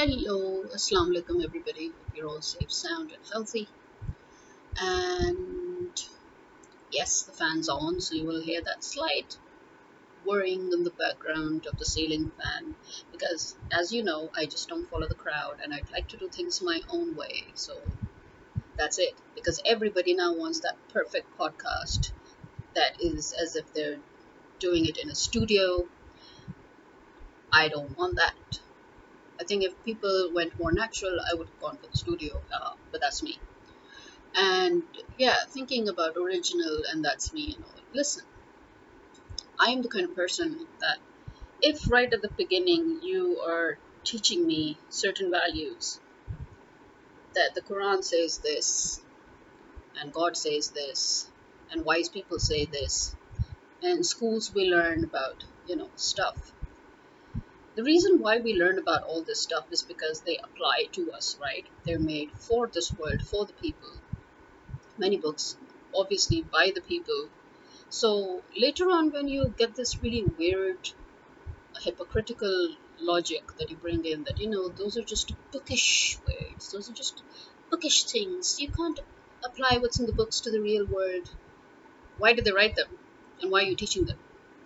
Hello, Assalamu alaikum everybody. Hope you're all safe, sound and healthy. And yes, the fan's on, so you will hear that slight whirring in the background of the ceiling fan because as you know, I just don't follow the crowd and I'd like to do things my own way. So that's it. Because everybody now wants that perfect podcast that is as if they're doing it in a studio. I don't want that. I think if people went more natural, I would have gone for the studio, uh, but that's me. And yeah, thinking about original, and that's me, you know. Listen, I am the kind of person that if right at the beginning you are teaching me certain values, that the Quran says this, and God says this, and wise people say this, and schools we learn about, you know, stuff the reason why we learn about all this stuff is because they apply to us, right? They're made for this world, for the people. Many books, obviously, by the people. So later on, when you get this really weird, hypocritical logic that you bring in, that, you know, those are just bookish words, those are just bookish things. You can't apply what's in the books to the real world. Why did they write them? And why are you teaching them?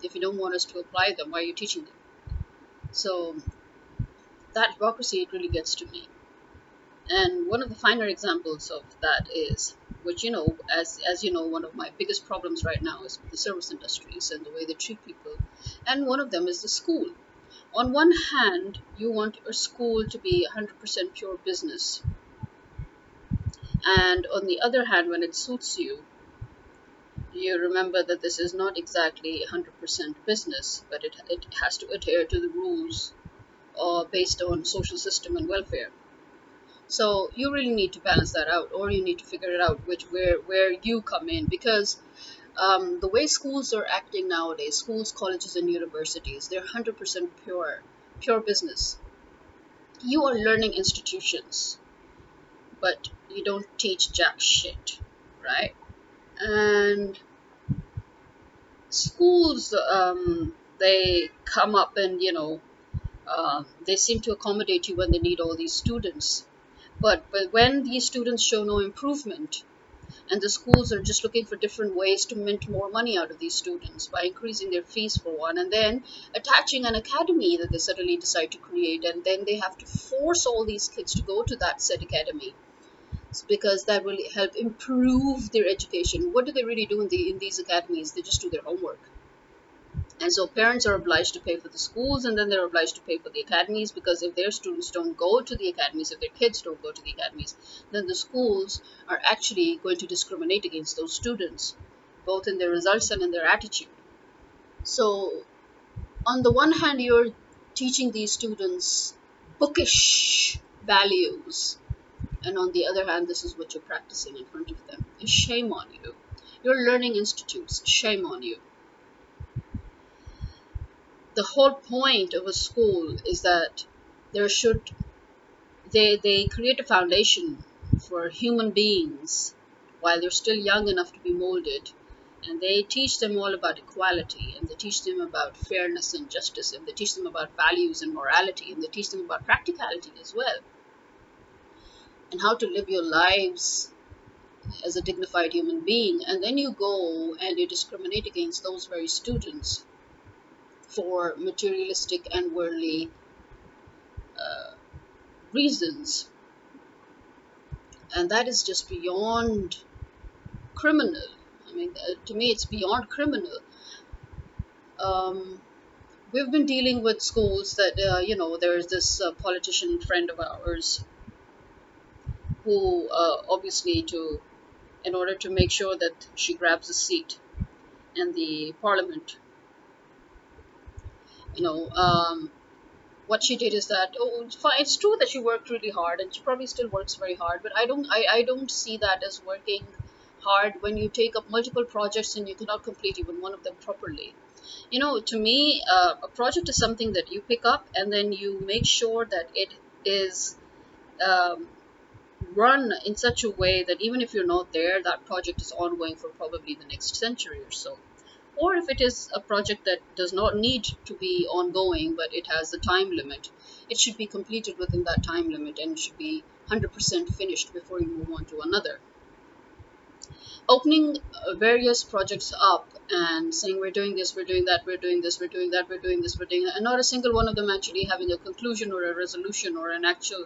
If you don't want us to apply them, why are you teaching them? So that hypocrisy it really gets to me. And one of the finer examples of that is, which you know, as as you know, one of my biggest problems right now is the service industries and the way they treat people. And one of them is the school. On one hand, you want a school to be 100% pure business. And on the other hand, when it suits you, you remember that this is not exactly 100% business, but it, it has to adhere to the rules uh, based on social system and welfare. So you really need to balance that out, or you need to figure it out which where where you come in because um, the way schools are acting nowadays, schools, colleges, and universities, they're 100% pure, pure business. You are learning institutions, but you don't teach jack shit, right? And schools um, they come up and you know uh, they seem to accommodate you when they need all these students. But, but when these students show no improvement and the schools are just looking for different ways to mint more money out of these students by increasing their fees for one and then attaching an academy that they suddenly decide to create and then they have to force all these kids to go to that said academy because that will help improve their education. What do they really do in, the, in these academies? They just do their homework. And so parents are obliged to pay for the schools and then they're obliged to pay for the academies because if their students don't go to the academies, if their kids don't go to the academies, then the schools are actually going to discriminate against those students, both in their results and in their attitude. So, on the one hand, you're teaching these students bookish values and on the other hand, this is what you're practicing in front of them. Shame on you. Your learning institutes, shame on you. The whole point of a school is that there should they they create a foundation for human beings while they're still young enough to be molded and they teach them all about equality and they teach them about fairness and justice and they teach them about values and morality and they teach them about practicality as well and how to live your lives as a dignified human being. And then you go and you discriminate against those very students for materialistic and worldly uh, reasons. And that is just beyond criminal. I mean, uh, to me, it's beyond criminal. Um, we've been dealing with schools that, uh, you know, there's this uh, politician friend of ours who uh, obviously to in order to make sure that she grabs a seat in the parliament. You know um, what she did is that oh it's, true that she worked really hard and she probably still works very hard but i don't I, I don't see that as working hard when you take up multiple projects and you cannot complete even one of them properly. You know to me uh, a project is something that you pick up and then you make sure that it is um, run in such a way that even if you're not there, that project is ongoing for probably the next century or so. or if it is a project that does not need to be ongoing but it has a time limit, it should be completed within that time limit and should be 100% finished before you move on to another. Opening uh, various projects up and saying we're doing this, we're doing that, we're doing this, we're doing that, we're doing this, we're doing that, and not a single one of them actually having a conclusion or a resolution or an actual,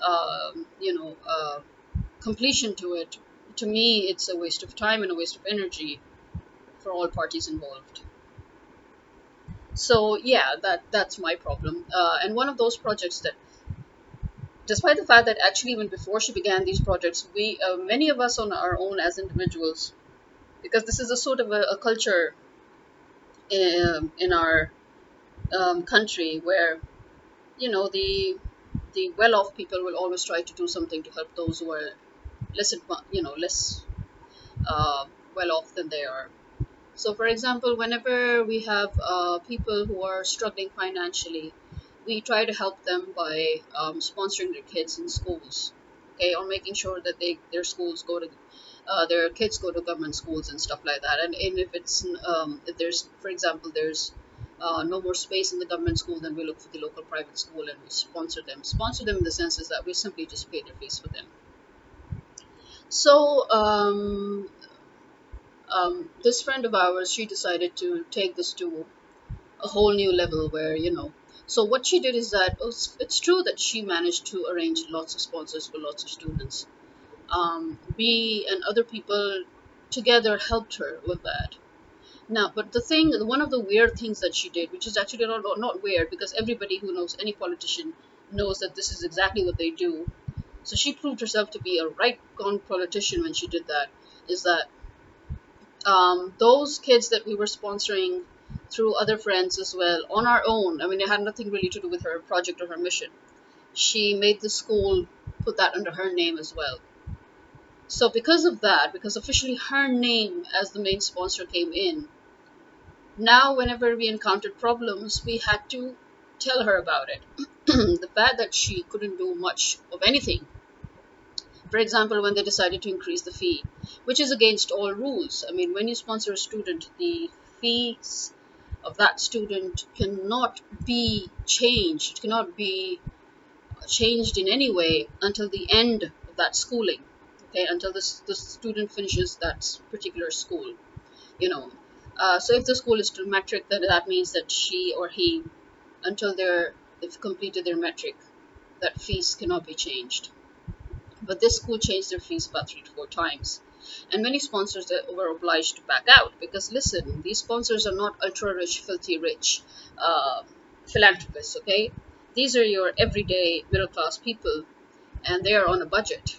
uh, you know, uh, completion to it. To me, it's a waste of time and a waste of energy for all parties involved. So yeah, that that's my problem. Uh, and one of those projects that, despite the fact that actually even before she began these projects, we uh, many of us on our own as individuals, because this is a sort of a, a culture in, um, in our um, country where, you know, the the well-off people will always try to do something to help those who are less, you know, less uh, well-off than they are so, for example, whenever we have uh, people who are struggling financially, we try to help them by um, sponsoring their kids in schools, okay, or making sure that they their schools go to uh, their kids go to government schools and stuff like that. And, and if it's um, if there's, for example, there's uh, no more space in the government school, then we look for the local private school and we sponsor them. Sponsor them in the sense is that we simply just pay their fees for them. So um, um, this friend of ours, she decided to take this to a whole new level where, you know, so what she did is that oh, it's true that she managed to arrange lots of sponsors for lots of students. Um, we and other people together helped her with that. Now, but the thing, one of the weird things that she did, which is actually not, not weird because everybody who knows any politician knows that this is exactly what they do. So she proved herself to be a right gone politician when she did that. Is that um, those kids that we were sponsoring through other friends as well on our own. I mean, it had nothing really to do with her project or her mission. She made the school put that under her name as well. So, because of that, because officially her name as the main sponsor came in, now whenever we encountered problems, we had to tell her about it. the fact that she couldn't do much of anything for example, when they decided to increase the fee, which is against all rules. I mean, when you sponsor a student, the fees of that student cannot be changed, it cannot be changed in any way until the end of that schooling, okay, until the, the student finishes that particular school, you know. Uh, so if the school is to matric, then that means that she or he, until they're, they've completed their matric, that fees cannot be changed but this school changed their fees about three to four times. And many sponsors were obliged to back out because, listen, these sponsors are not ultra rich, filthy rich uh, philanthropists, okay? These are your everyday middle class people and they are on a budget.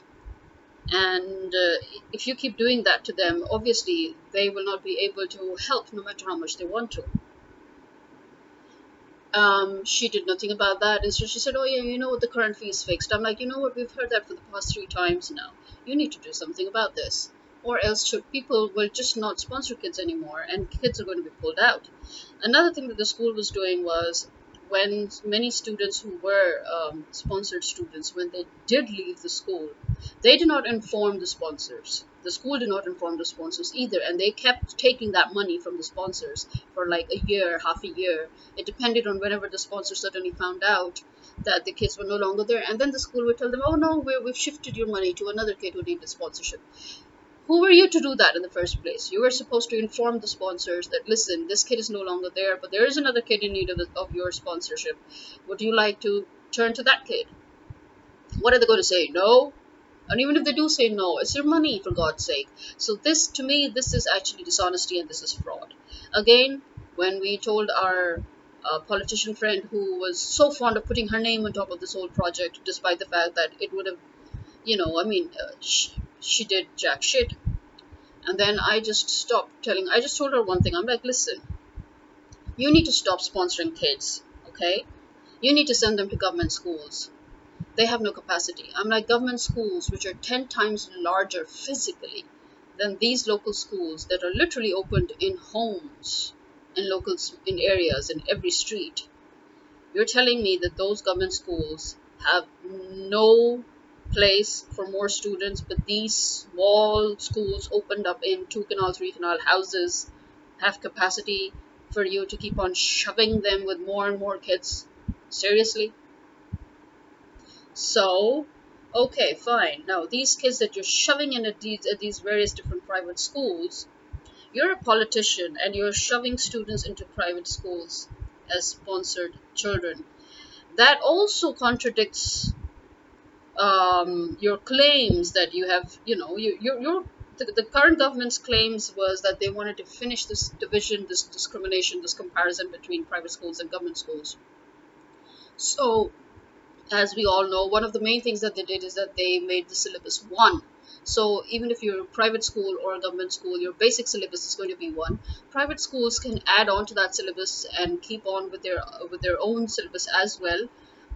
And uh, if you keep doing that to them, obviously they will not be able to help no matter how much they want to um, she did nothing about that. And so she said, Oh, yeah, you know what? The current fee is fixed. I'm like, You know what? We've heard that for the past three times now. You need to do something about this. Or else should people will just not sponsor kids anymore and kids are going to be pulled out. Another thing that the school was doing was when many students who were um, sponsored students, when they did leave the school, they did not inform the sponsors. The school did not inform the sponsors either, and they kept taking that money from the sponsors for like a year, half a year. It depended on whenever the sponsor suddenly found out that the kids were no longer there, and then the school would tell them, "Oh no, we have shifted your money to another kid who needed sponsorship." Who were you to do that in the first place? You were supposed to inform the sponsors that, listen, this kid is no longer there, but there is another kid in need of, the, of your sponsorship. Would you like to turn to that kid? What are they going to say? No? And even if they do say no, it's your money, for God's sake. So, this, to me, this is actually dishonesty and this is fraud. Again, when we told our uh, politician friend who was so fond of putting her name on top of this whole project, despite the fact that it would have, you know, I mean, uh, she, she did jack shit. And then I just stopped telling, I just told her one thing. I'm like, listen, you need to stop sponsoring kids, okay? You need to send them to government schools. They have no capacity. I'm like, government schools, which are 10 times larger physically than these local schools that are literally opened in homes, in local in areas, in every street. You're telling me that those government schools have no place for more students, but these small schools opened up in two kanal, three kanal houses have capacity for you to keep on shoving them with more and more kids? Seriously? So, okay, fine. Now, these kids that you're shoving in at these, at these various different private schools, you're a politician and you're shoving students into private schools as sponsored children. That also contradicts um, your claims that you have, you know, you, you're, you're the, the, current government's claims was that they wanted to finish this division, this discrimination, this comparison between private schools and government schools. So, as we all know, one of the main things that they did is that they made the syllabus one. So even if you're a private school or a government school, your basic syllabus is going to be one. Private schools can add on to that syllabus and keep on with their with their own syllabus as well,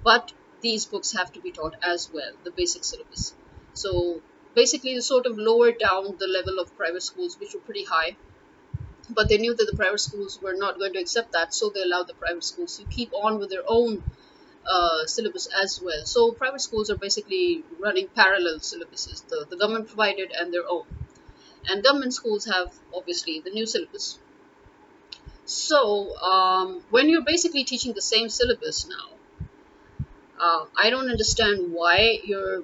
but these books have to be taught as well, the basic syllabus. So basically, they sort of lowered down the level of private schools, which were pretty high. But they knew that the private schools were not going to accept that, so they allowed the private schools to keep on with their own uh, syllabus as well. So private schools are basically running parallel syllabuses, the, the government provided and their own. And government schools have obviously the new syllabus. So um, when you're basically teaching the same syllabus now, uh, I don't understand why you're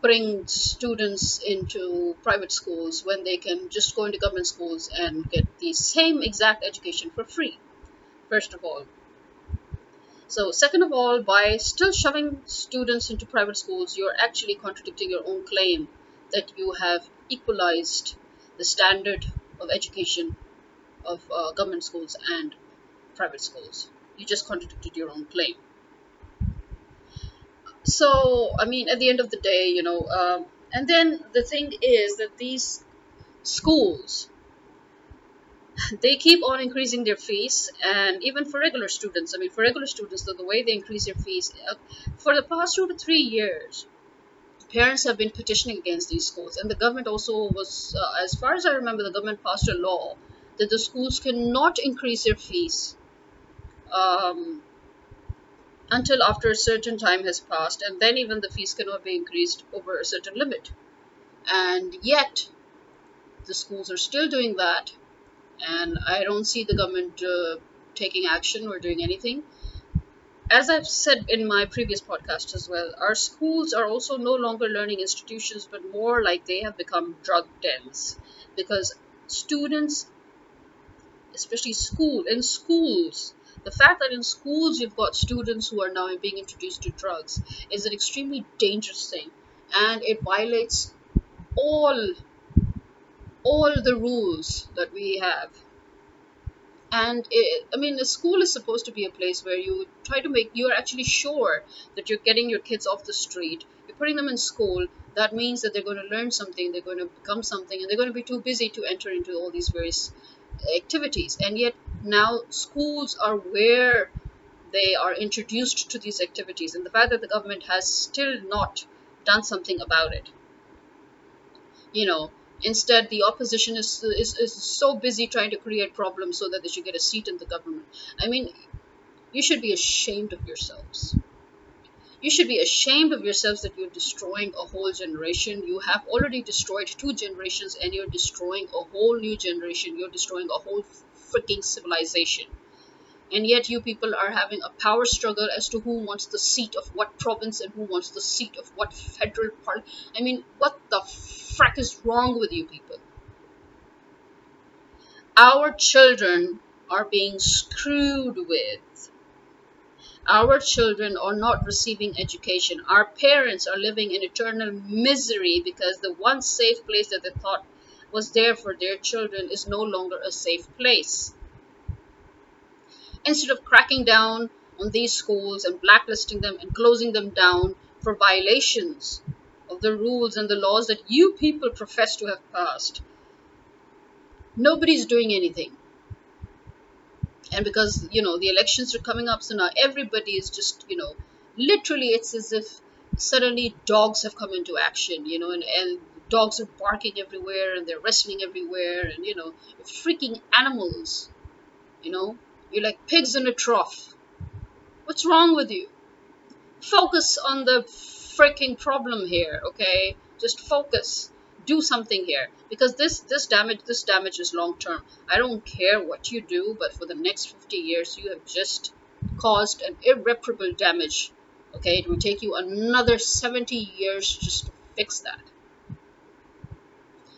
putting students into private schools when they can just go into government schools and get the same exact education for free. First of all, so second of all, by still shoving students into private schools, you're actually contradicting your own claim that you have equalized the standard of education of uh, government schools and private schools. You just contradicted your own claim. So, I mean, at the end of the day, you know, um, and then the thing is that these schools they keep on increasing their fees and even for regular students i mean for regular students the, the way they increase their fees uh, for the past two to three years parents have been petitioning against these schools and the government also was uh, as far as i remember the government passed a law that the schools cannot increase their fees um, until after a certain time has passed and then even the fees cannot be increased over a certain limit and yet the schools are still doing that and I don't see the government uh, taking action or doing anything. As I've said in my previous podcast as well, our schools are also no longer learning institutions, but more like they have become drug dens because students, especially school in schools, the fact that in schools you've got students who are now being introduced to drugs is an extremely dangerous thing, and it violates all all the rules that we have. And it, i mean a school is supposed to be a place where you try to make you're actually sure that you're getting your kids off the street. You're putting them in school. That means that they're going to learn something they're going to become something and they're going to be too busy to enter into all these various activities and yet now schools are where they are introduced to these activities and the fact that the government has still not done something about it you know Instead, the opposition is, is, is so busy trying to create problems so that they should get a seat in the government. I mean, you should be ashamed of yourselves. You should be ashamed of yourselves that you're destroying a whole generation. You have already destroyed two generations and you're destroying a whole new generation. You're destroying a whole freaking civilization and yet you people are having a power struggle as to who wants the seat of what province and who wants the seat of what federal part i mean what the frack is wrong with you people our children are being screwed with our children are not receiving education our parents are living in eternal misery because the one safe place that they thought was there for their children is no longer a safe place instead of cracking down on these schools and blacklisting them and closing them down for violations of the rules and the laws that you people profess to have passed. Nobody's doing anything. And because, you know, the elections are coming up, so now everybody is just, you know, literally it's as if suddenly dogs have come into action, you know, and, and dogs are barking everywhere and they're wrestling everywhere and, you know, freaking animals, you know, you're like pigs in a trough. What's wrong with you? Focus on the freaking problem here, okay? Just focus. Do something here. Because this this damage this damage is long term i don't care what you do but for the next 50 years you have just caused an irreparable damage okay? It will take you another 70 years just to fix that.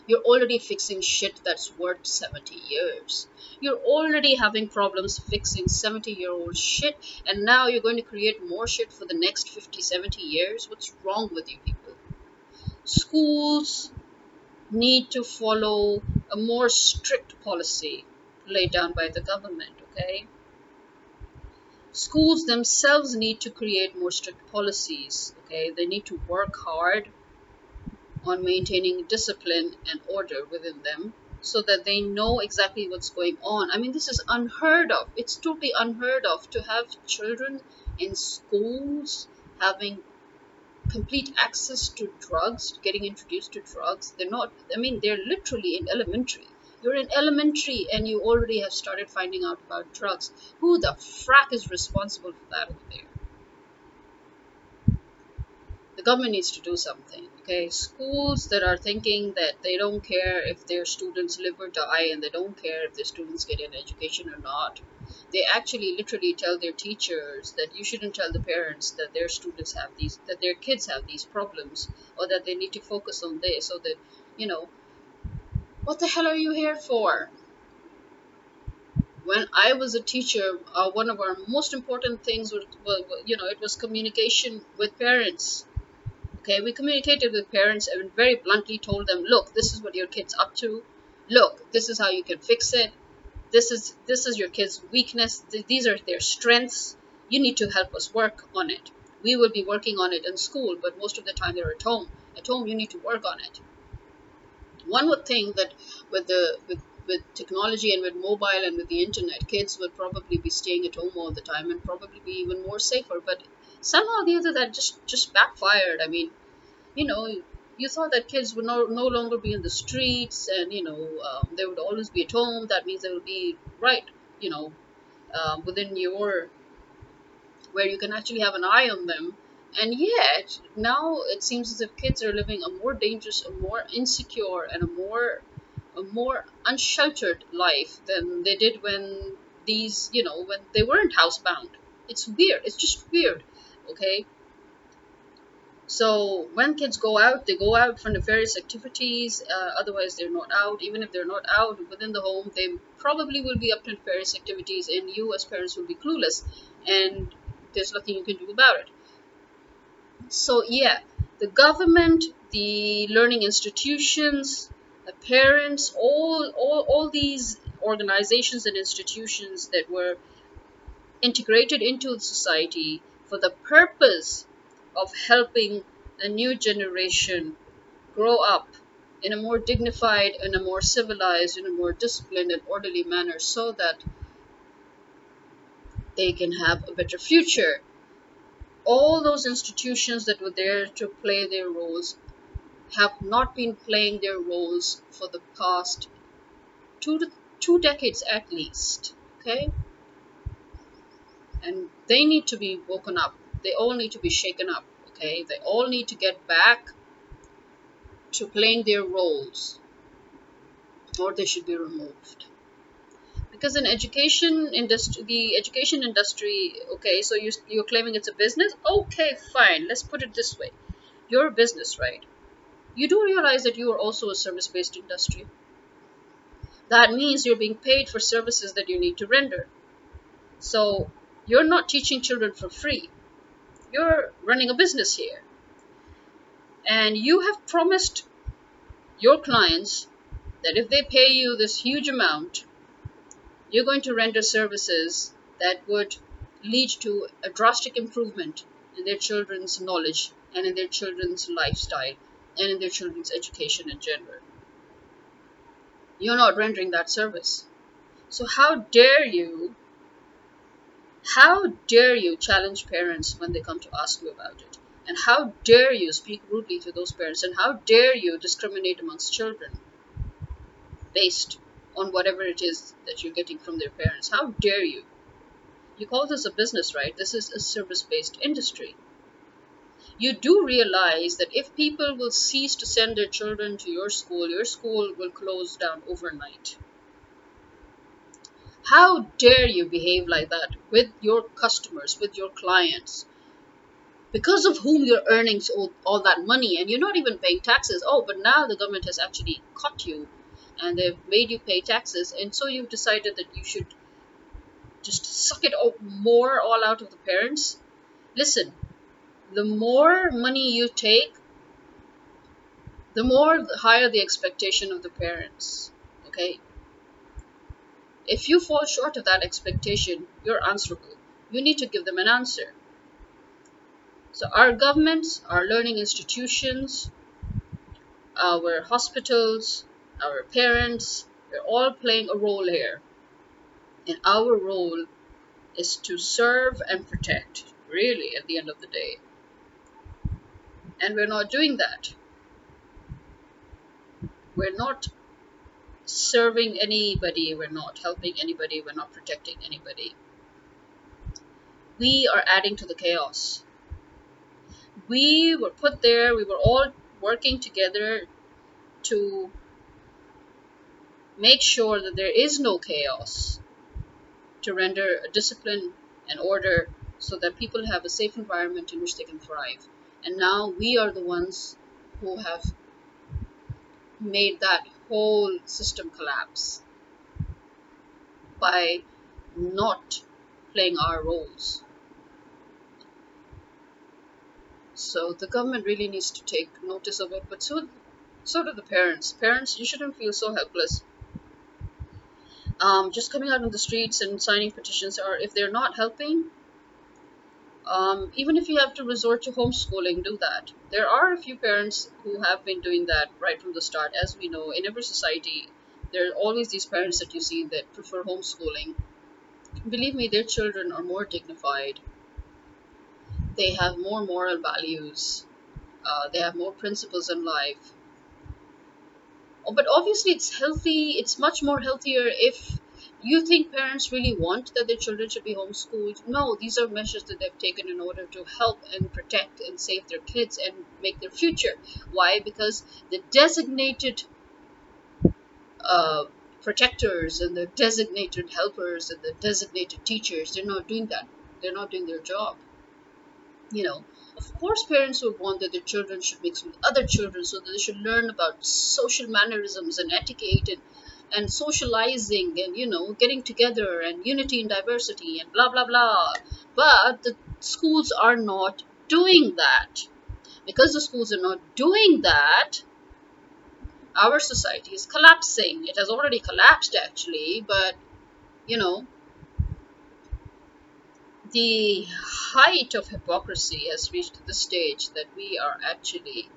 You're already fixing shit that's worth 70 years. You're already having problems fixing 70 year old shit and now you're going to create more shit for the next 50 70 years? What's wrong with you people? Schools need to follow a more strict policy laid down by the government okay? Schools themselves need to create more strict policies okay? They need to work hard on maintaining discipline and order within them so that they know exactly what's going on. I mean this is unheard of. It's totally unheard of to have children in schools having complete access to drugs, getting introduced to drugs. They're not, I mean, they're literally in elementary. You're in elementary and you already have started finding out about drugs. Who the frack is responsible for that over there? The government needs to do something. Okay, schools that are thinking that they don't care if their students live or die and they don't care if their students get an education or not they actually literally tell their teachers that you shouldn't tell the parents that their students have these that their kids have these problems or that they need to focus on this so that you know. What the hell are you here for? When i was a teacher uh, one of our most important things was, was you know it was communication with parents. Okay we communicated with parents and very bluntly told them look this is what your kid's up to. Look this is how you can fix it this is this is your kid's weakness. These are their strengths. You need to help us work on it. We will be working on it in school but most of the time they're at home. At home you need to work on it. One would think that with the with with technology and with mobile and with the internet kids would probably be staying at home all the time and probably be even more safer but somehow or the other that just just backfired. I mean you know you thought that kids would no, no longer be in the streets and you know um, they would always be at home. That means they will be right you know um, within your where you can actually have an eye on them. And yet now it seems as if kids are living a more dangerous a more insecure and a more a more unsheltered life than they did when these you know when they weren't housebound. It's weird. It's just weird okay so when kids go out, they go out for nefarious activities. Uh, otherwise, they're not out. Even if they're not out within the home, they probably will be up to nefarious activities, and you as parents will be clueless, and there's nothing you can do about it. So yeah, the government, the learning institutions, the parents, all all all these organizations and institutions that were integrated into society for the purpose of helping a new generation grow up in a more dignified, in a more civilized, in a more disciplined and orderly manner so that they can have a better future. All those institutions that were there to play their roles have not been playing their roles for the past two to two decades at least. Okay? And they need to be woken up they all need to be shaken up okay? They all need to get back to playing their roles or they should be removed. Because in education industry the education industry okay so you, you're claiming it's a business? Okay fine let's put it this way. You're a business right? You do realize that you are also a service-based industry. That means you're being paid for services that you need to render. So you're not teaching children for free you're running a business here. And you have promised your clients that if they pay you this huge amount, you're going to render services that would lead to a drastic improvement in their children's knowledge and in their children's lifestyle and in their children's education in general. You're not rendering that service. So, how dare you how dare you challenge parents when they come to ask you about it? And how dare you speak rudely to those parents? And how dare you discriminate amongst children based on whatever it is that you're getting from their parents? How dare you? You call this a business, right? This is a service based industry. you do realize that if people will cease to send their children to your school, your school will close down overnight. How dare you behave like that with your customers, with your clients, because of whom you're earning all, all that money and you're not even paying taxes? Oh, but now the government has actually caught you and they've made you pay taxes, and so you've decided that you should just suck it all, more all out of the parents. Listen, the more money you take, the more the higher the expectation of the parents. Okay? If you fall short of that expectation, you're answerable. You need to give them an answer. So, our governments, our learning institutions, our hospitals, our parents, we're all playing a role here. And our role is to serve and protect, really, at the end of the day. And we're not doing that. We're not serving anybody, we're not helping anybody, we're not protecting anybody. We are adding to the chaos. We were put there, we were all working together to make sure that there is no chaos, to render a discipline and order so that people have a safe environment in which they can thrive. And now we are the ones who have made that whole system collapse by not playing our roles. So the government really needs to take notice of it, but so so do the parents. Parents, you shouldn't feel so helpless. Um, just coming out on the streets and signing petitions, or if they're not helping, um, even if you have to resort to homeschooling, do that. There are a few parents who have been doing that right from the start. As we know, in every society, there are always these parents that you see that prefer homeschooling. Believe me, their children are more dignified. They have more moral values. Uh, they have more principles in life. But obviously, it's healthy. It's much more healthier if you think parents really want that their children should be homeschooled? No, these are measures that they've taken in order to help and protect and save their kids and make their future. Why? Because the designated uh, protectors and the designated helpers and the designated teachers, they're not doing that. They're not doing their job. You know, of course, parents would want that their children should mix with other children so that they should learn about social mannerisms and etiquette and and socializing and you know getting together and unity and diversity and blah blah blah. But the schools are not doing that. Because the schools are not doing that our society is collapsing. It has already collapsed actually but you know the height of hypocrisy has reached the stage that we are actually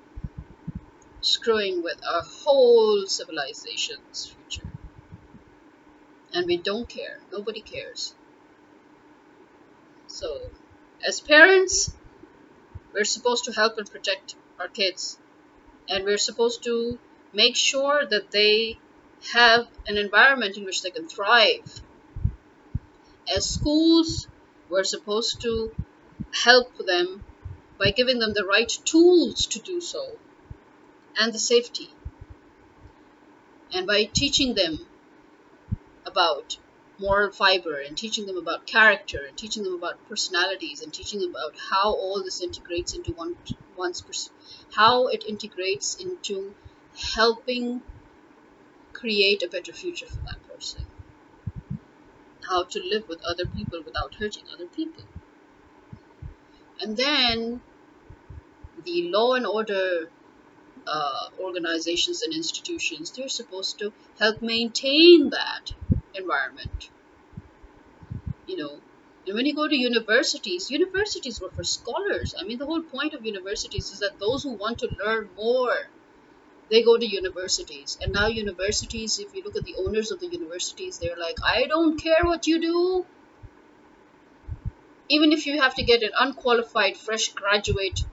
screwing with our whole civilization's. And we don't care. Nobody cares. So, as parents, we're supposed to help and protect our kids. And we're supposed to make sure that they have an environment in which they can thrive. As schools, we're supposed to help them by giving them the right tools to do so and the safety. And by teaching them about moral fiber and teaching them about character and teaching them about personalities and teaching them about how all this integrates into one one's pers- how it integrates into helping create a better future for that person. How to live with other people without hurting other people. And then the law and order uh, organizations and institutions, they're supposed to help maintain that environment. You know, and when you go to universities, universities were for scholars. I mean, the whole point of universities is that those who want to learn more, they go to universities. And now, universities, if you look at the owners of the universities, they're like, I don't care what you do. Even if you have to get an unqualified fresh graduate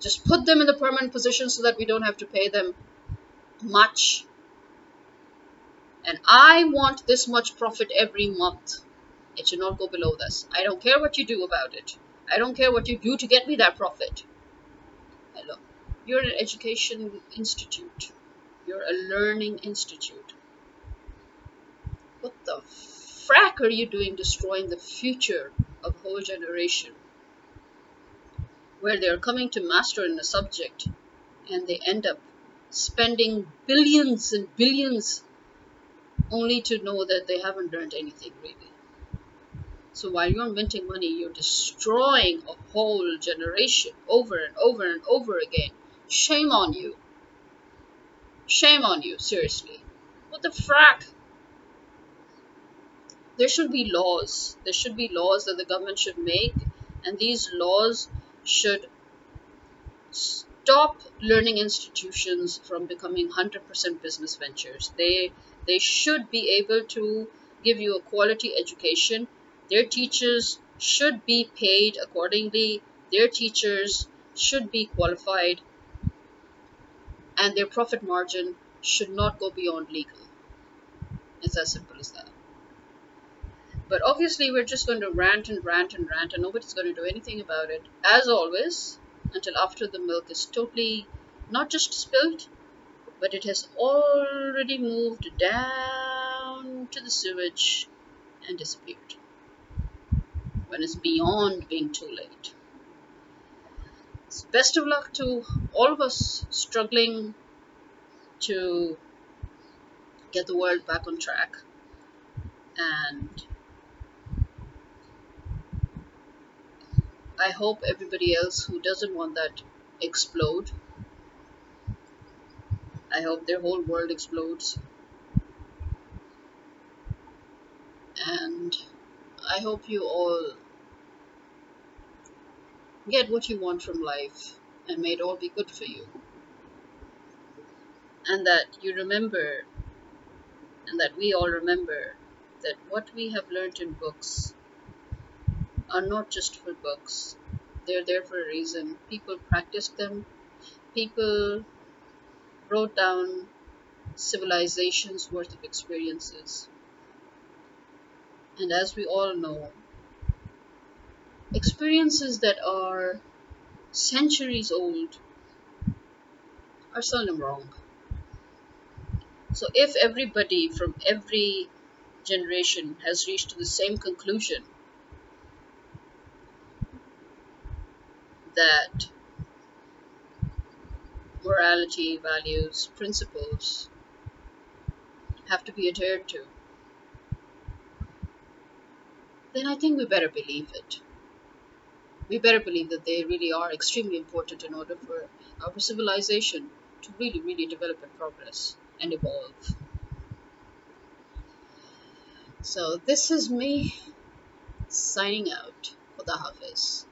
just put them in the permanent position so that we don't have to pay them much. And I want this much profit every month. It should not go below this. I don't care what you do about it. I don't care what you do to get me that profit. Hello. You're an education institute. You're a learning institute. What the frack are you doing destroying the future of a whole generation? Where they're coming to master in a subject and they end up spending billions and billions only to know that they haven't learned anything really. So while you're minting money, you're destroying a whole generation over and over and over again. Shame on you. Shame on you, seriously. What the frack? There should be laws. There should be laws that the government should make, and these laws should stop learning institutions from becoming 100% business ventures. They they should be able to give you a quality education. Their teachers should be paid accordingly. Their teachers should be qualified and their profit margin should not go beyond legal. It's as simple as that. But obviously, we're just going to rant and rant and rant, and nobody's going to do anything about it, as always, until after the milk is totally not just spilled, but it has already moved down to the sewage and disappeared. When it's beyond being too late. So best of luck to all of us struggling to get the world back on track and I hope everybody else who doesn't want that explode. I hope their whole world explodes. And I hope you all get what you want from life and may it all be good for you. And that you remember, and that we all remember, that what we have learned in books are not just for books. They're there for a reason. People practiced them. People wrote down civilizations worth of experiences. And as we all know, experiences that are centuries old are seldom wrong. So if everybody from every generation has reached to the same conclusion that morality, values, principles have to be adhered to, then I think we better believe it. We better believe that they really are extremely important in order for our civilization to really, really develop and progress and evolve. So, this is me signing out Khuda Hafiz.